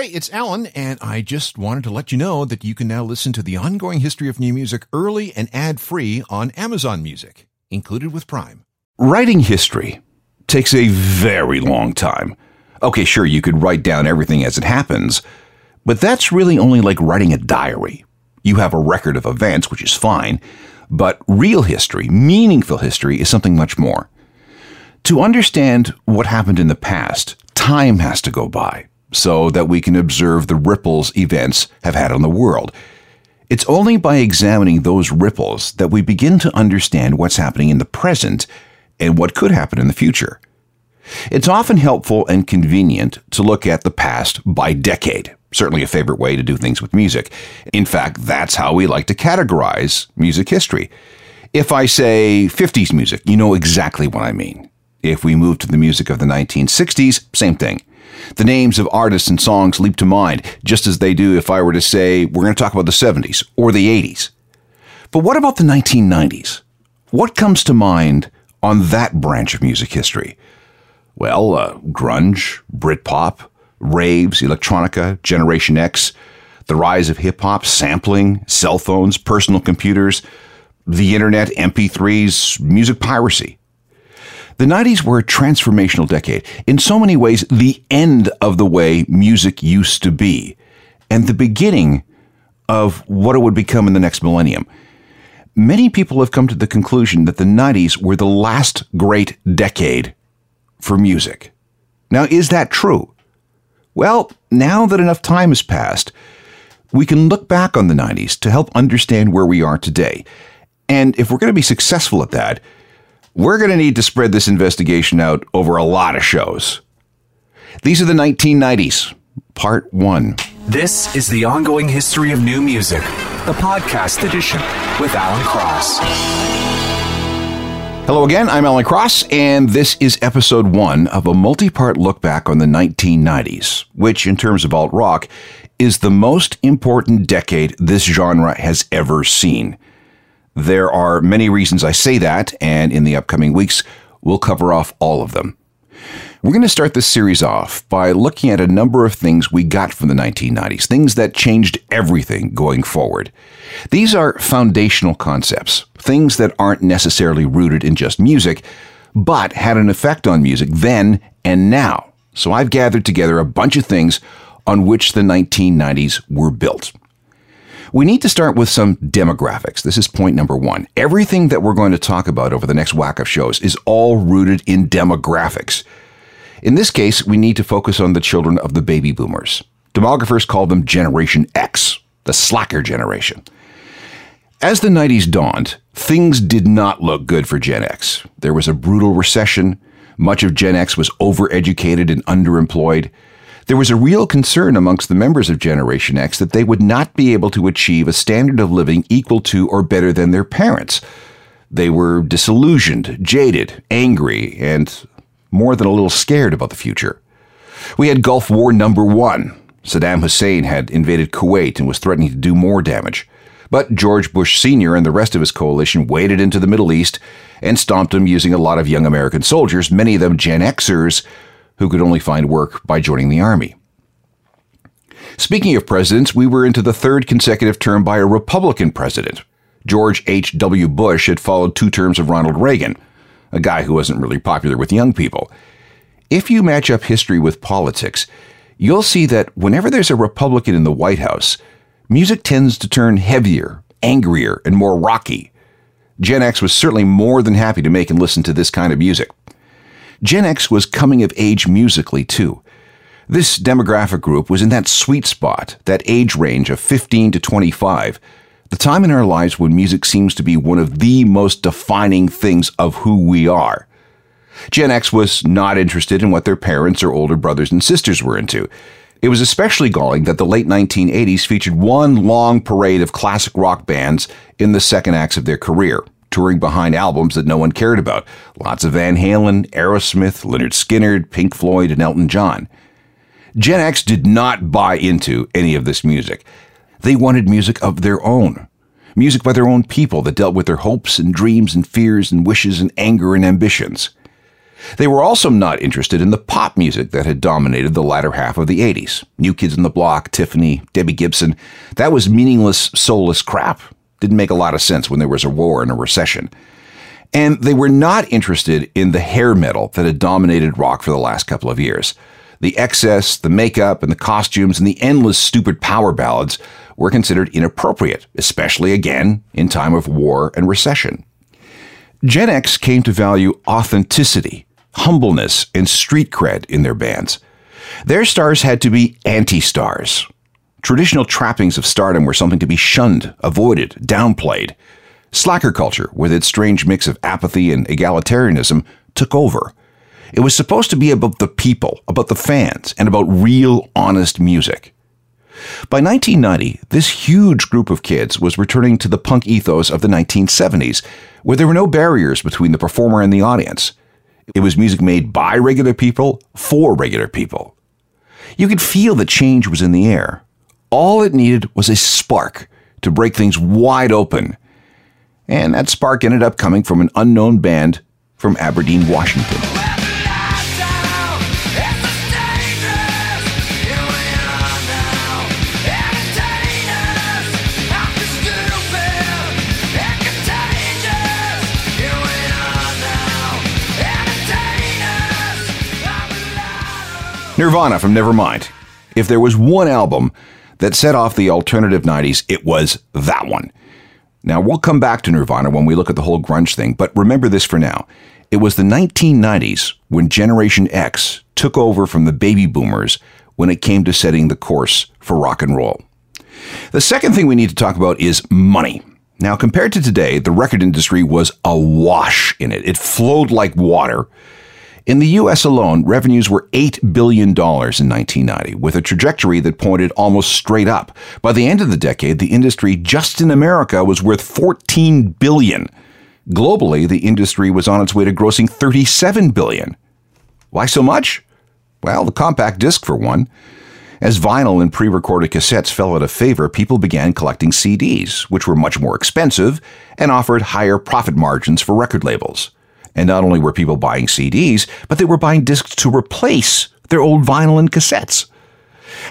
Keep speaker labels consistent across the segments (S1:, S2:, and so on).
S1: Hey, it's Alan, and I just wanted to let you know that you can now listen to the ongoing history of new music early and ad free on Amazon Music, included with Prime.
S2: Writing history takes a very long time. Okay, sure, you could write down everything as it happens, but that's really only like writing a diary. You have a record of events, which is fine, but real history, meaningful history, is something much more. To understand what happened in the past, time has to go by so that we can observe the ripples events have had on the world. It's only by examining those ripples that we begin to understand what's happening in the present and what could happen in the future. It's often helpful and convenient to look at the past by decade. Certainly a favorite way to do things with music. In fact, that's how we like to categorize music history. If I say 50s music, you know exactly what I mean. If we move to the music of the 1960s, same thing. The names of artists and songs leap to mind, just as they do if I were to say we're going to talk about the 70s or the 80s. But what about the 1990s? What comes to mind on that branch of music history? Well, uh, grunge, Britpop, raves, electronica, Generation X, the rise of hip hop, sampling, cell phones, personal computers, the internet, MP3s, music piracy. The 90s were a transformational decade. In so many ways, the end of the way music used to be, and the beginning of what it would become in the next millennium. Many people have come to the conclusion that the 90s were the last great decade for music. Now, is that true? Well, now that enough time has passed, we can look back on the 90s to help understand where we are today. And if we're going to be successful at that, we're going to need to spread this investigation out over a lot of shows. These are the 1990s, part one.
S3: This is the ongoing history of new music, the podcast edition with Alan Cross.
S2: Hello again, I'm Alan Cross, and this is episode one of a multi part look back on the 1990s, which, in terms of alt rock, is the most important decade this genre has ever seen. There are many reasons I say that, and in the upcoming weeks, we'll cover off all of them. We're going to start this series off by looking at a number of things we got from the 1990s, things that changed everything going forward. These are foundational concepts, things that aren't necessarily rooted in just music, but had an effect on music then and now. So I've gathered together a bunch of things on which the 1990s were built. We need to start with some demographics. This is point number one. Everything that we're going to talk about over the next whack of shows is all rooted in demographics. In this case, we need to focus on the children of the baby boomers. Demographers call them Generation X, the slacker generation. As the 90s dawned, things did not look good for Gen X. There was a brutal recession. Much of Gen X was overeducated and underemployed. There was a real concern amongst the members of Generation X that they would not be able to achieve a standard of living equal to or better than their parents. They were disillusioned, jaded, angry, and more than a little scared about the future. We had Gulf War number one. Saddam Hussein had invaded Kuwait and was threatening to do more damage. But George Bush Sr. and the rest of his coalition waded into the Middle East and stomped him using a lot of young American soldiers, many of them Gen Xers, who could only find work by joining the army. Speaking of presidents, we were into the third consecutive term by a Republican president. George H.W. Bush had followed two terms of Ronald Reagan, a guy who wasn't really popular with young people. If you match up history with politics, you'll see that whenever there's a Republican in the White House, music tends to turn heavier, angrier, and more rocky. Gen X was certainly more than happy to make and listen to this kind of music. Gen X was coming of age musically, too. This demographic group was in that sweet spot, that age range of 15 to 25, the time in our lives when music seems to be one of the most defining things of who we are. Gen X was not interested in what their parents or older brothers and sisters were into. It was especially galling that the late 1980s featured one long parade of classic rock bands in the second acts of their career touring behind albums that no one cared about. Lots of Van Halen, Aerosmith, Lynyrd Skynyrd, Pink Floyd, and Elton John. Gen X did not buy into any of this music. They wanted music of their own. Music by their own people that dealt with their hopes and dreams and fears and wishes and anger and ambitions. They were also not interested in the pop music that had dominated the latter half of the 80s. New Kids on the Block, Tiffany, Debbie Gibson. That was meaningless, soulless crap. Didn't make a lot of sense when there was a war and a recession. And they were not interested in the hair metal that had dominated rock for the last couple of years. The excess, the makeup, and the costumes, and the endless stupid power ballads were considered inappropriate, especially again in time of war and recession. Gen X came to value authenticity, humbleness, and street cred in their bands. Their stars had to be anti stars. Traditional trappings of stardom were something to be shunned, avoided, downplayed. Slacker culture, with its strange mix of apathy and egalitarianism, took over. It was supposed to be about the people, about the fans, and about real, honest music. By 1990, this huge group of kids was returning to the punk ethos of the 1970s, where there were no barriers between the performer and the audience. It was music made by regular people for regular people. You could feel the change was in the air. All it needed was a spark to break things wide open. And that spark ended up coming from an unknown band from Aberdeen, Washington. Nirvana from Nevermind. If there was one album that set off the alternative 90s, it was that one. Now, we'll come back to Nirvana when we look at the whole grunge thing, but remember this for now. It was the 1990s when Generation X took over from the baby boomers when it came to setting the course for rock and roll. The second thing we need to talk about is money. Now, compared to today, the record industry was awash in it. It flowed like water. In the US alone, revenues were $8 billion in 1990, with a trajectory that pointed almost straight up. By the end of the decade, the industry just in America was worth 14 billion. Globally, the industry was on its way to grossing 37 billion. Why so much? Well, the compact disc, for one. As vinyl and pre recorded cassettes fell out of favor, people began collecting CDs, which were much more expensive and offered higher profit margins for record labels. And not only were people buying CDs, but they were buying discs to replace their old vinyl and cassettes.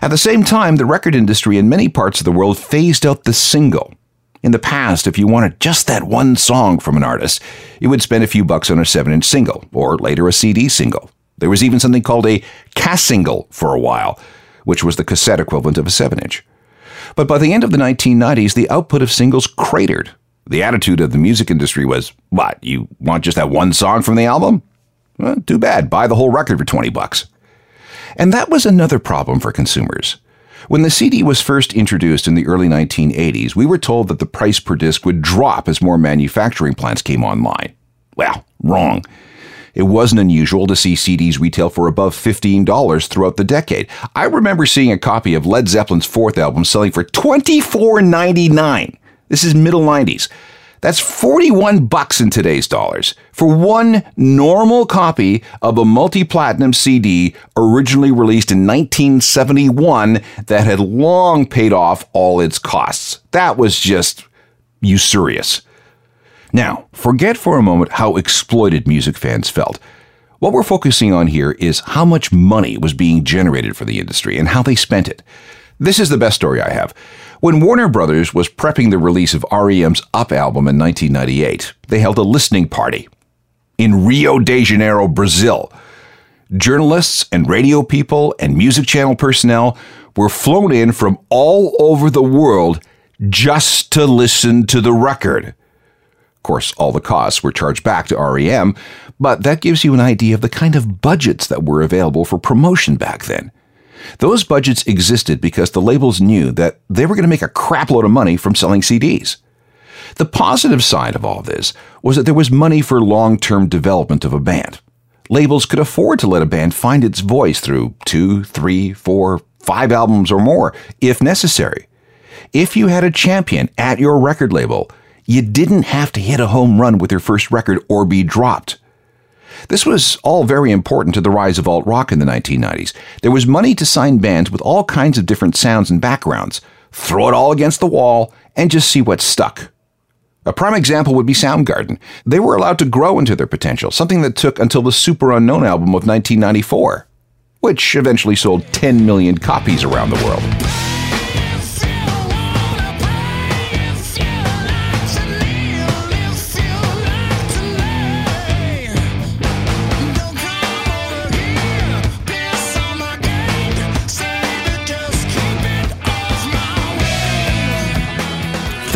S2: At the same time, the record industry in many parts of the world phased out the single. In the past, if you wanted just that one song from an artist, you would spend a few bucks on a 7 inch single, or later a CD single. There was even something called a cass single for a while, which was the cassette equivalent of a 7 inch. But by the end of the 1990s, the output of singles cratered the attitude of the music industry was, what, you want just that one song from the album? Well, too bad. Buy the whole record for 20 bucks. And that was another problem for consumers. When the CD was first introduced in the early 1980s, we were told that the price per disc would drop as more manufacturing plants came online. Well, wrong. It wasn't unusual to see CDs retail for above $15 throughout the decade. I remember seeing a copy of Led Zeppelin's fourth album selling for $24.99. This is middle 90s. That's 41 bucks in today's dollars for one normal copy of a multi-platinum CD originally released in 1971 that had long paid off all its costs. That was just usurious. Now, forget for a moment how exploited music fans felt. What we're focusing on here is how much money was being generated for the industry and how they spent it. This is the best story I have. When Warner Brothers was prepping the release of REM's Up album in 1998, they held a listening party in Rio de Janeiro, Brazil. Journalists and radio people and music channel personnel were flown in from all over the world just to listen to the record. Of course, all the costs were charged back to REM, but that gives you an idea of the kind of budgets that were available for promotion back then. Those budgets existed because the labels knew that they were going to make a crapload of money from selling CDs. The positive side of all this was that there was money for long term development of a band. Labels could afford to let a band find its voice through two, three, four, five albums or more, if necessary. If you had a champion at your record label, you didn't have to hit a home run with your first record or be dropped. This was all very important to the rise of alt rock in the 1990s. There was money to sign bands with all kinds of different sounds and backgrounds, throw it all against the wall, and just see what stuck. A prime example would be Soundgarden. They were allowed to grow into their potential, something that took until the Superunknown album of 1994, which eventually sold 10 million copies around the world.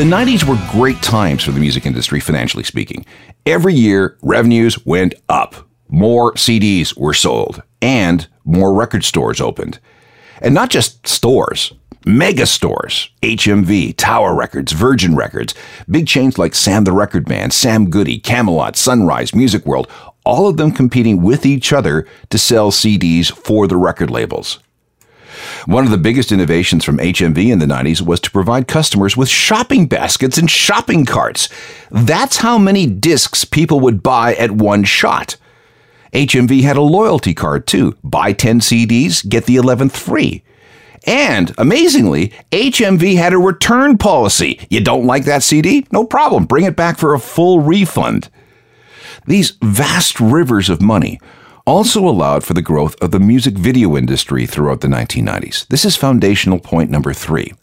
S2: The 90s were great times for the music industry, financially speaking. Every year, revenues went up. More CDs were sold, and more record stores opened. And not just stores, mega stores HMV, Tower Records, Virgin Records, big chains like Sam the Record Man, Sam Goody, Camelot, Sunrise, Music World, all of them competing with each other to sell CDs for the record labels. One of the biggest innovations from HMV in the 90s was to provide customers with shopping baskets and shopping carts. That's how many discs people would buy at one shot. HMV had a loyalty card too. Buy 10 CDs, get the 11th free. And amazingly, HMV had a return policy. You don't like that CD? No problem. Bring it back for a full refund. These vast rivers of money also allowed for the growth of the music video industry throughout the 1990s. This is foundational point number three.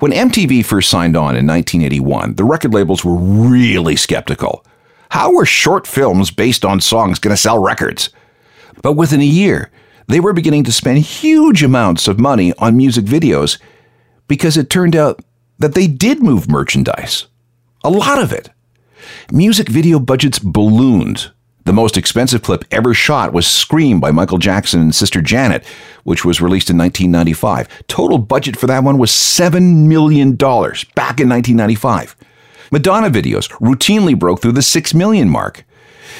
S2: When MTV first signed on in 1981, the record labels were really skeptical. How were short films based on songs going to sell records? But within a year, they were beginning to spend huge amounts of money on music videos because it turned out that they did move merchandise. A lot of it. Music video budgets ballooned the most expensive clip ever shot was Scream by Michael Jackson and Sister Janet, which was released in 1995. Total budget for that one was $7 million back in 1995. Madonna videos routinely broke through the 6 million mark.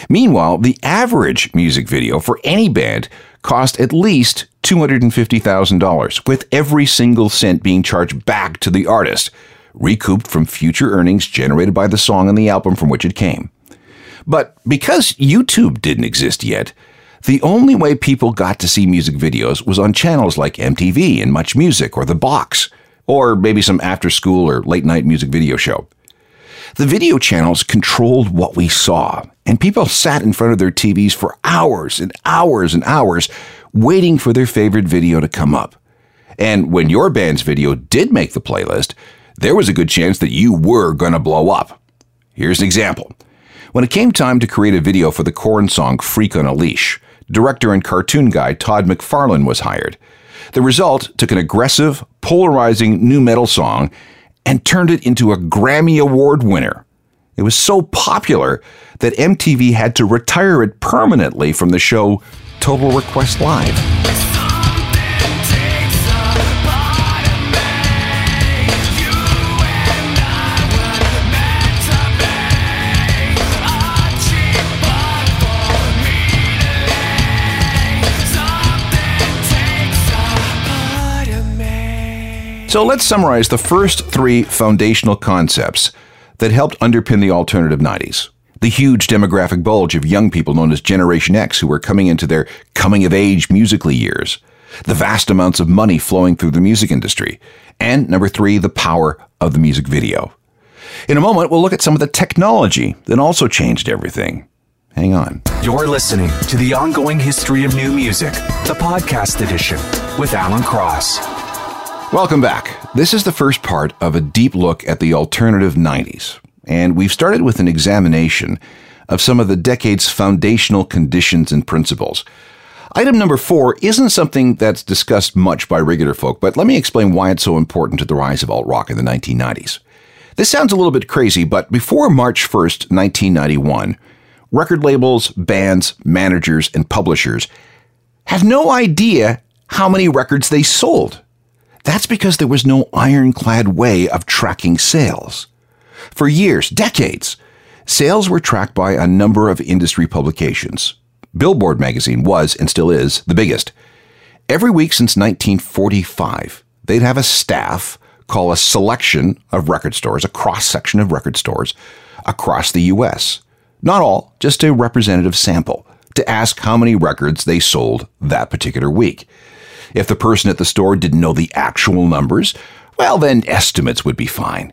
S2: Meanwhile, the average music video for any band cost at least $250,000, with every single cent being charged back to the artist, recouped from future earnings generated by the song and the album from which it came. But because YouTube didn't exist yet, the only way people got to see music videos was on channels like MTV and Much Music or The Box, or maybe some after school or late night music video show. The video channels controlled what we saw, and people sat in front of their TVs for hours and hours and hours waiting for their favorite video to come up. And when your band's video did make the playlist, there was a good chance that you were going to blow up. Here's an example. When it came time to create a video for the Korn song Freak on a Leash, director and cartoon guy Todd McFarlane was hired. The result took an aggressive, polarizing new metal song and turned it into a Grammy Award winner. It was so popular that MTV had to retire it permanently from the show Total Request Live. So let's summarize the first three foundational concepts that helped underpin the alternative 90s. The huge demographic bulge of young people known as Generation X who were coming into their coming of age musically years. The vast amounts of money flowing through the music industry. And number three, the power of the music video. In a moment, we'll look at some of the technology that also changed everything. Hang on.
S3: You're listening to The Ongoing History of New Music, the podcast edition with Alan Cross.
S2: Welcome back. This is the first part of a deep look at the alternative 90s, and we've started with an examination of some of the decade's foundational conditions and principles. Item number four isn't something that's discussed much by regular folk, but let me explain why it's so important to the rise of alt rock in the 1990s. This sounds a little bit crazy, but before March 1st, 1991, record labels, bands, managers, and publishers have no idea how many records they sold. That's because there was no ironclad way of tracking sales. For years, decades, sales were tracked by a number of industry publications. Billboard magazine was, and still is, the biggest. Every week since 1945, they'd have a staff call a selection of record stores, a cross section of record stores across the U.S. Not all, just a representative sample, to ask how many records they sold that particular week. If the person at the store didn't know the actual numbers, well, then estimates would be fine.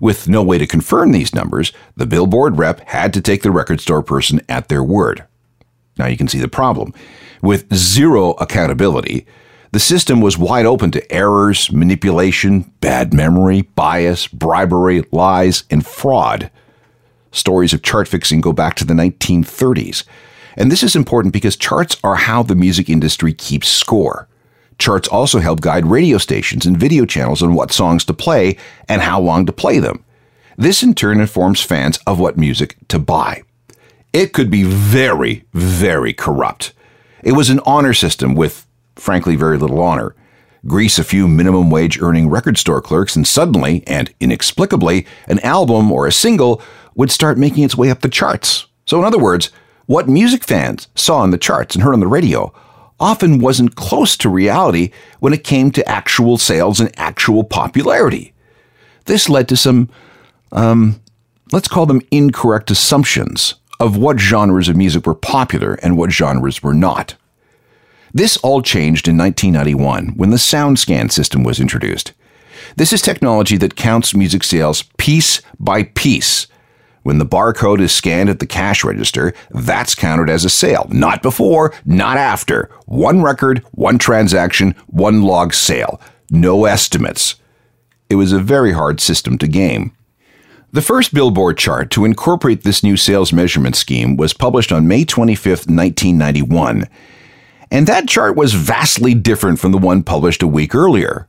S2: With no way to confirm these numbers, the Billboard rep had to take the record store person at their word. Now you can see the problem. With zero accountability, the system was wide open to errors, manipulation, bad memory, bias, bribery, lies, and fraud. Stories of chart fixing go back to the 1930s. And this is important because charts are how the music industry keeps score. Charts also help guide radio stations and video channels on what songs to play and how long to play them. This in turn informs fans of what music to buy. It could be very, very corrupt. It was an honor system with, frankly, very little honor. Grease a few minimum wage earning record store clerks, and suddenly, and inexplicably, an album or a single would start making its way up the charts. So, in other words, what music fans saw in the charts and heard on the radio often wasn't close to reality when it came to actual sales and actual popularity. This led to some, um, let's call them incorrect assumptions of what genres of music were popular and what genres were not. This all changed in 1991 when the SoundScan system was introduced. This is technology that counts music sales piece by piece when the barcode is scanned at the cash register, that's counted as a sale. Not before, not after. One record, one transaction, one log sale. No estimates. It was a very hard system to game. The first Billboard chart to incorporate this new sales measurement scheme was published on May 25, 1991. And that chart was vastly different from the one published a week earlier.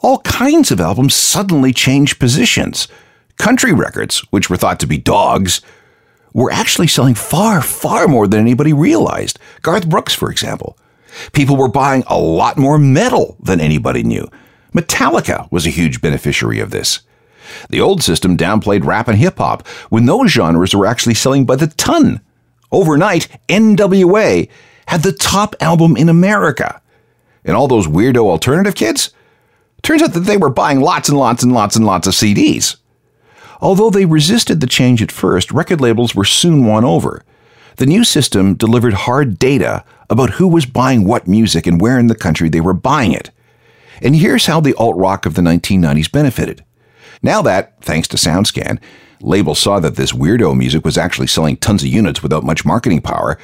S2: All kinds of albums suddenly changed positions. Country records, which were thought to be dogs, were actually selling far, far more than anybody realized. Garth Brooks, for example. People were buying a lot more metal than anybody knew. Metallica was a huge beneficiary of this. The old system downplayed rap and hip hop when those genres were actually selling by the ton. Overnight, NWA had the top album in America. And all those weirdo alternative kids? Turns out that they were buying lots and lots and lots and lots of CDs. Although they resisted the change at first, record labels were soon won over. The new system delivered hard data about who was buying what music and where in the country they were buying it. And here's how the alt rock of the 1990s benefited. Now that, thanks to SoundScan, labels saw that this weirdo music was actually selling tons of units without much marketing power,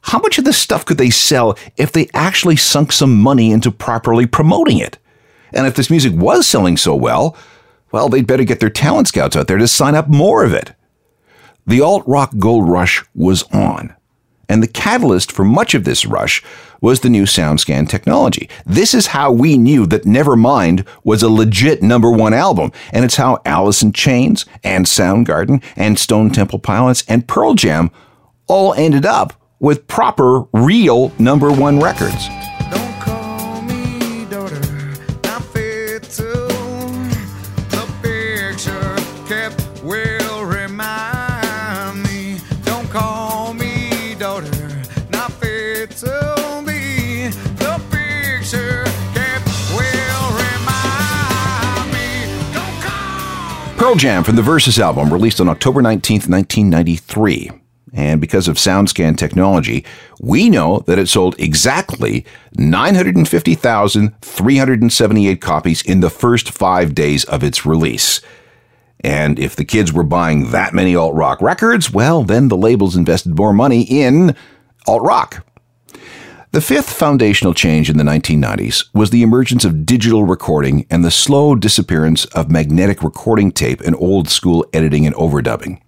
S2: how much of this stuff could they sell if they actually sunk some money into properly promoting it? And if this music was selling so well, well, they'd better get their talent scouts out there to sign up more of it. The alt rock gold rush was on. And the catalyst for much of this rush was the new SoundScan technology. This is how we knew that Nevermind was a legit number one album. And it's how Alice in Chains and Soundgarden and Stone Temple Pilots and Pearl Jam all ended up with proper, real number one records. Pearl Jam from the Versus album, released on October 19, 1993. And because of SoundScan technology, we know that it sold exactly 950,378 copies in the first five days of its release. And if the kids were buying that many alt rock records, well, then the labels invested more money in alt rock. The fifth foundational change in the 1990s was the emergence of digital recording and the slow disappearance of magnetic recording tape and old school editing and overdubbing.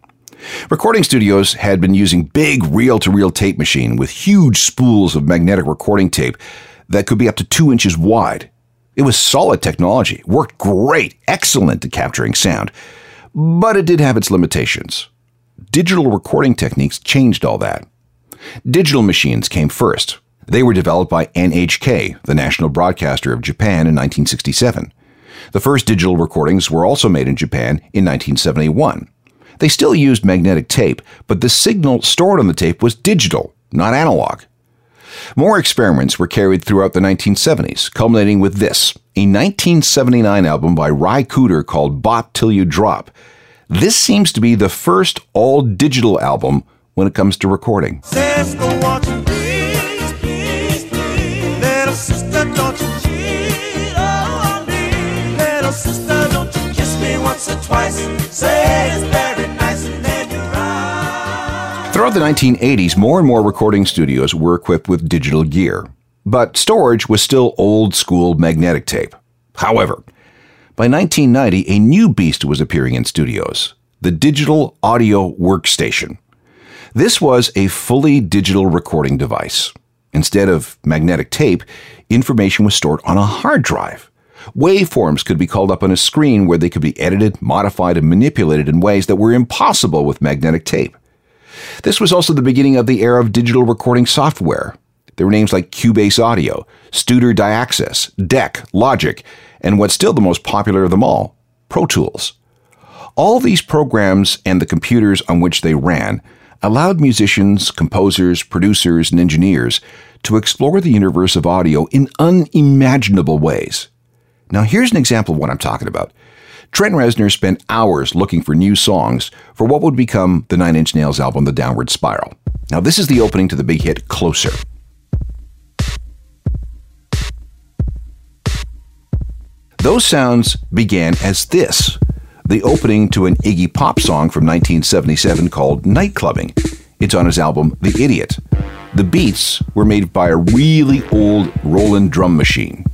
S2: Recording studios had been using big reel to reel tape machine with huge spools of magnetic recording tape that could be up to two inches wide. It was solid technology, worked great, excellent at capturing sound, but it did have its limitations. Digital recording techniques changed all that. Digital machines came first, they were developed by NHK, the national broadcaster of Japan, in 1967. The first digital recordings were also made in Japan in 1971. They still used magnetic tape, but the signal stored on the tape was digital, not analog. More experiments were carried throughout the 1970s, culminating with this, a 1979 album by Ry Cooder called Bop Till You Drop. This seems to be the first all digital album when it comes to recording. Throughout the 1980s, more and more recording studios were equipped with digital gear, but storage was still old school magnetic tape. However, by 1990, a new beast was appearing in studios the Digital Audio Workstation. This was a fully digital recording device. Instead of magnetic tape, information was stored on a hard drive. Waveforms could be called up on a screen where they could be edited, modified, and manipulated in ways that were impossible with magnetic tape. This was also the beginning of the era of digital recording software. There were names like Cubase Audio, Studer Dyaxis, DEC, Logic, and what's still the most popular of them all, Pro Tools. All these programs and the computers on which they ran allowed musicians, composers, producers, and engineers to explore the universe of audio in unimaginable ways. Now, here's an example of what I'm talking about. Trent Reznor spent hours looking for new songs for what would become the Nine Inch Nails album, The Downward Spiral. Now, this is the opening to the big hit Closer. Those sounds began as this the opening to an Iggy Pop song from 1977 called Nightclubbing. It's on his album The Idiot. The beats were made by a really old Roland drum machine.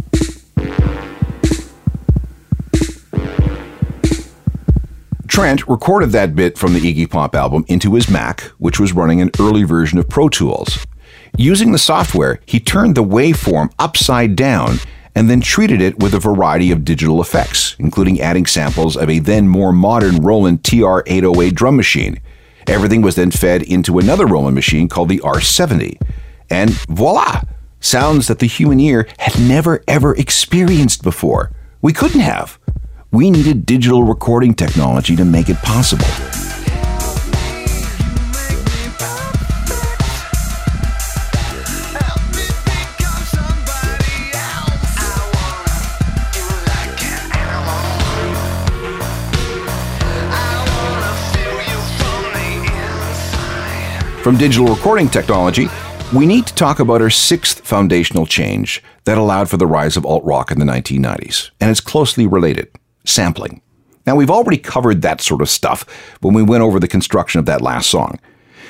S2: Trent recorded that bit from the Iggy Pop album into his Mac, which was running an early version of Pro Tools. Using the software, he turned the waveform upside down and then treated it with a variety of digital effects, including adding samples of a then more modern Roland TR-808 drum machine. Everything was then fed into another Roland machine called the R70. And voila! Sounds that the human ear had never ever experienced before. We couldn't have. We needed digital recording technology to make it possible. From digital recording technology, we need to talk about our sixth foundational change that allowed for the rise of alt rock in the 1990s, and it's closely related sampling. Now, we've already covered that sort of stuff when we went over the construction of that last song.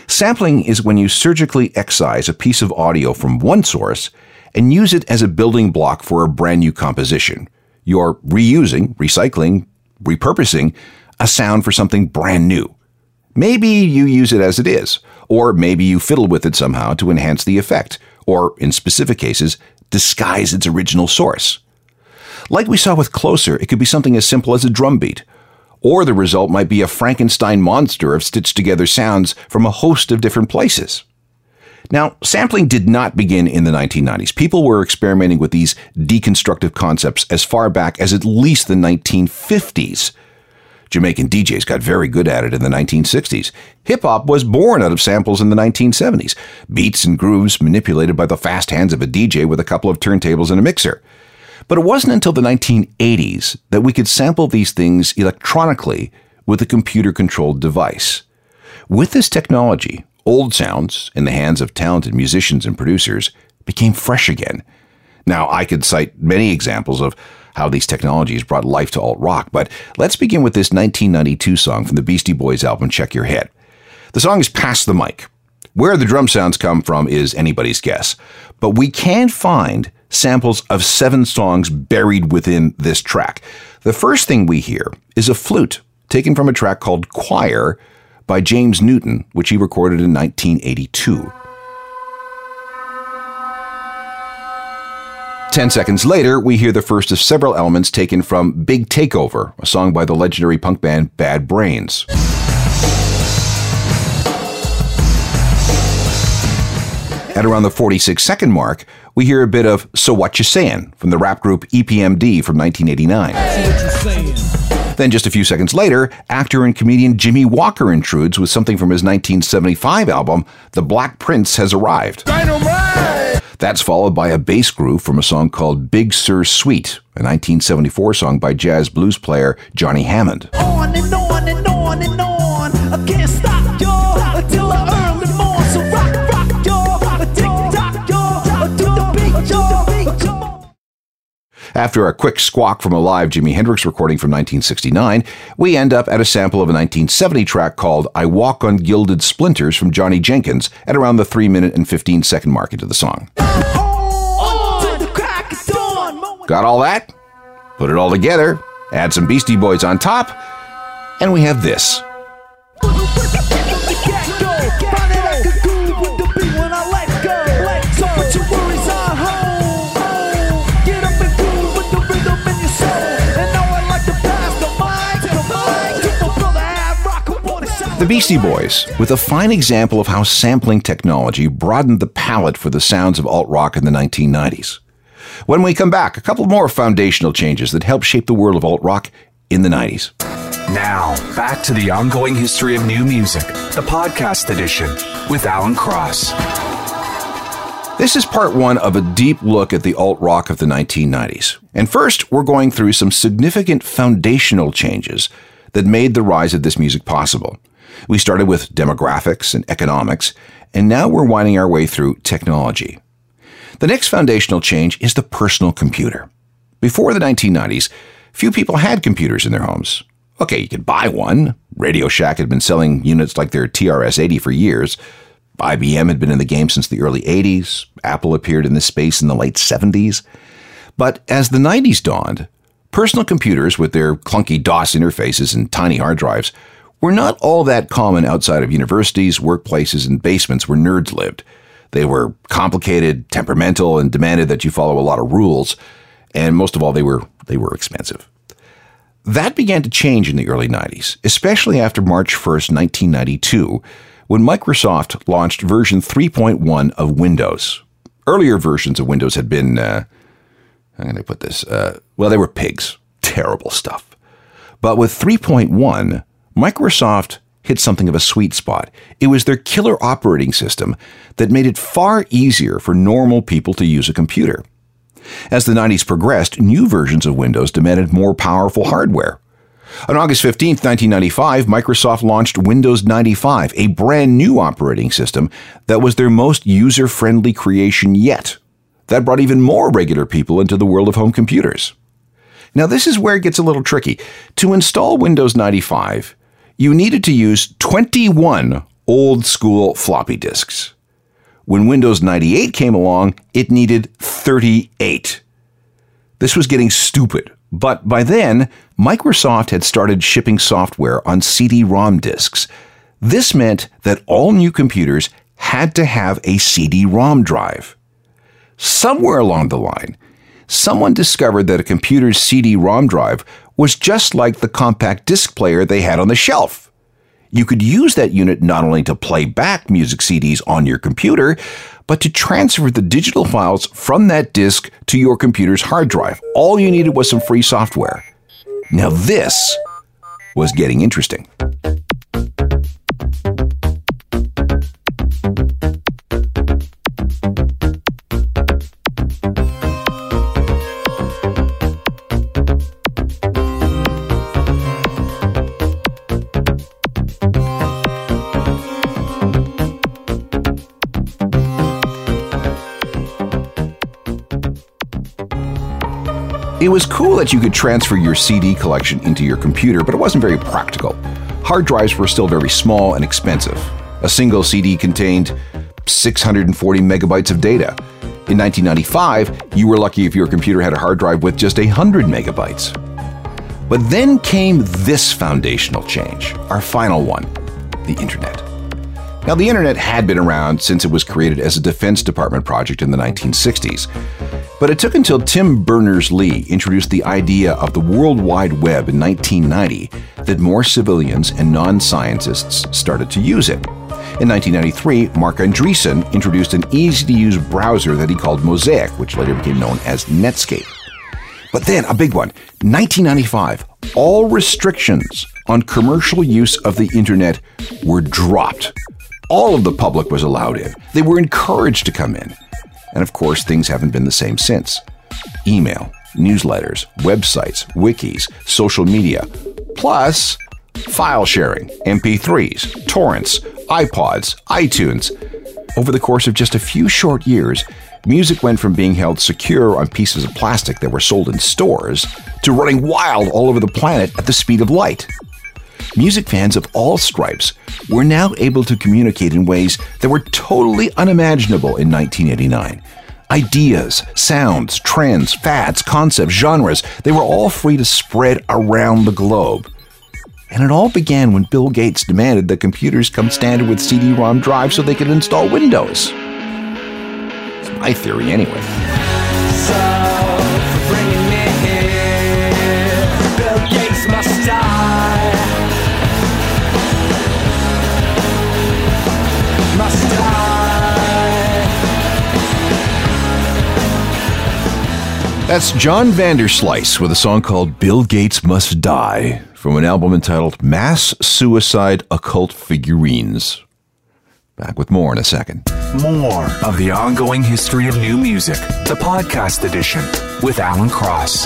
S2: Sampling is when you surgically excise a piece of audio from one source and use it as a building block for a brand new composition. You're reusing, recycling, repurposing a sound for something brand new. Maybe you use it as it is, or maybe you fiddle with it somehow to enhance the effect, or in specific cases, disguise its original source. Like we saw with Closer, it could be something as simple as a drum beat, or the result might be a Frankenstein monster of stitched together sounds from a host of different places. Now, sampling did not begin in the 1990s. People were experimenting with these deconstructive concepts as far back as at least the 1950s Jamaican DJs got very good at it in the 1960s. Hip hop was born out of samples in the 1970s, beats and grooves manipulated by the fast hands of a DJ with a couple of turntables and a mixer. But it wasn't until the 1980s that we could sample these things electronically with a computer controlled device. With this technology, old sounds in the hands of talented musicians and producers became fresh again. Now, I could cite many examples of how these technologies brought life to alt rock, but let's begin with this 1992 song from the Beastie Boys album Check Your Head. The song is Pass the Mic. Where the drum sounds come from is anybody's guess, but we can find samples of seven songs buried within this track. The first thing we hear is a flute taken from a track called Choir by James Newton, which he recorded in 1982. Ten seconds later, we hear the first of several elements taken from Big Takeover, a song by the legendary punk band Bad Brains. At around the 46 second mark, we hear a bit of So What You Sayin' from the rap group EPMD from 1989. Then, just a few seconds later, actor and comedian Jimmie Walker intrudes with something from his 1975 album, The Black Prince Has Arrived. Dynamite! That's followed by a bass groove from a song called Big Sur Suite, a 1974 song by jazz blues player Johnny Hammond. On and on and on and on. After a quick squawk from a live Jimi Hendrix recording from 1969, we end up at a sample of a 1970 track called I Walk on Gilded Splinters from Johnny Jenkins at around the 3 minute and 15 second mark into the song. Got all that? Put it all together, add some Beastie Boys on top, and we have this. The Beastie Boys, with a fine example of how sampling technology broadened the palette for the sounds of alt rock in the 1990s. When we come back, a couple more foundational changes that helped shape the world of alt rock in the 90s.
S3: Now, back to the ongoing history of new music, the podcast edition with Alan Cross.
S2: This is part one of a deep look at the alt rock of the 1990s. And first, we're going through some significant foundational changes that made the rise of this music possible. We started with demographics and economics, and now we're winding our way through technology. The next foundational change is the personal computer. Before the 1990s, few people had computers in their homes. Okay, you could buy one. Radio Shack had been selling units like their TRS 80 for years. IBM had been in the game since the early 80s. Apple appeared in this space in the late 70s. But as the 90s dawned, personal computers with their clunky DOS interfaces and tiny hard drives were not all that common outside of universities, workplaces, and basements where nerds lived. They were complicated, temperamental, and demanded that you follow a lot of rules. And most of all, they were they were expensive. That began to change in the early 90s, especially after March 1st, 1992, when Microsoft launched version 3.1 of Windows. Earlier versions of Windows had been, uh, how can I put this? Uh, well, they were pigs. Terrible stuff. But with 3.1, Microsoft hit something of a sweet spot. It was their killer operating system that made it far easier for normal people to use a computer. As the 90s progressed, new versions of Windows demanded more powerful hardware. On August 15, 1995, Microsoft launched Windows 95, a brand new operating system that was their most user friendly creation yet. That brought even more regular people into the world of home computers. Now, this is where it gets a little tricky. To install Windows 95, you needed to use 21 old school floppy disks. When Windows 98 came along, it needed 38. This was getting stupid, but by then, Microsoft had started shipping software on CD ROM disks. This meant that all new computers had to have a CD ROM drive. Somewhere along the line, someone discovered that a computer's CD ROM drive was just like the compact disc player they had on the shelf. You could use that unit not only to play back music CDs on your computer, but to transfer the digital files from that disc to your computer's hard drive. All you needed was some free software. Now, this was getting interesting. It was cool that you could transfer your CD collection into your computer, but it wasn't very practical. Hard drives were still very small and expensive. A single CD contained 640 megabytes of data. In 1995, you were lucky if your computer had a hard drive with just 100 megabytes. But then came this foundational change, our final one the Internet. Now, the Internet had been around since it was created as a Defense Department project in the 1960s. But it took until Tim Berners Lee introduced the idea of the World Wide Web in 1990 that more civilians and non scientists started to use it. In 1993, Marc Andreessen introduced an easy to use browser that he called Mosaic, which later became known as Netscape. But then, a big one 1995, all restrictions on commercial use of the internet were dropped. All of the public was allowed in. They were encouraged to come in. And of course, things haven't been the same since. Email, newsletters, websites, wikis, social media, plus file sharing, MP3s, torrents, iPods, iTunes. Over the course of just a few short years, music went from being held secure on pieces of plastic that were sold in stores to running wild all over the planet at the speed of light. Music fans of all stripes were now able to communicate in ways that were totally unimaginable in 1989. Ideas, sounds, trends, fads, concepts, genres, they were all free to spread around the globe. And it all began when Bill Gates demanded that computers come standard with CD ROM drives so they could install Windows. It's my theory, anyway. That's John Vanderslice with a song called Bill Gates Must Die from an album entitled Mass Suicide Occult Figurines. Back with more in a second.
S3: More of the ongoing history of new music, the podcast edition with Alan Cross.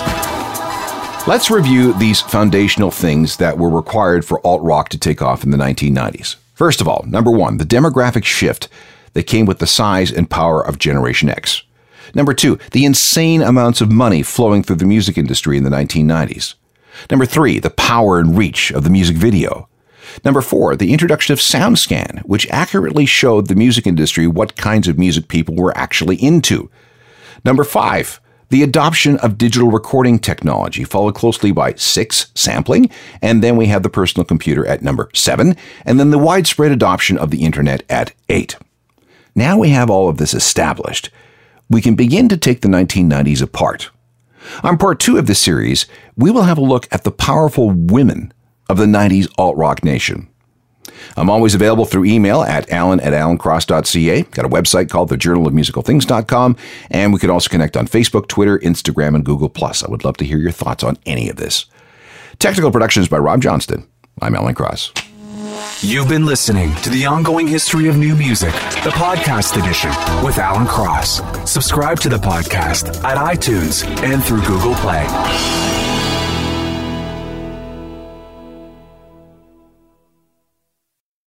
S2: Let's review these foundational things that were required for alt rock to take off in the 1990s. First of all, number one, the demographic shift that came with the size and power of Generation X. Number two, the insane amounts of money flowing through the music industry in the 1990s. Number three, the power and reach of the music video. Number four, the introduction of SoundScan, which accurately showed the music industry what kinds of music people were actually into. Number five, the adoption of digital recording technology, followed closely by six, sampling, and then we have the personal computer at number seven, and then the widespread adoption of the internet at eight. Now we have all of this established we can begin to take the 1990s apart. On part two of this series, we will have a look at the powerful women of the 90s alt rock nation. I'm always available through email at alan at alancross.ca. Got a website called thejournalofmusicalthings.com, and we can also connect on Facebook, Twitter, Instagram, and Google+. I would love to hear your thoughts on any of this. Technical productions by Rob Johnston. I'm Alan Cross.
S3: You've been listening to the ongoing history of new music, the podcast edition with Alan Cross. Subscribe to the podcast at iTunes and through Google Play.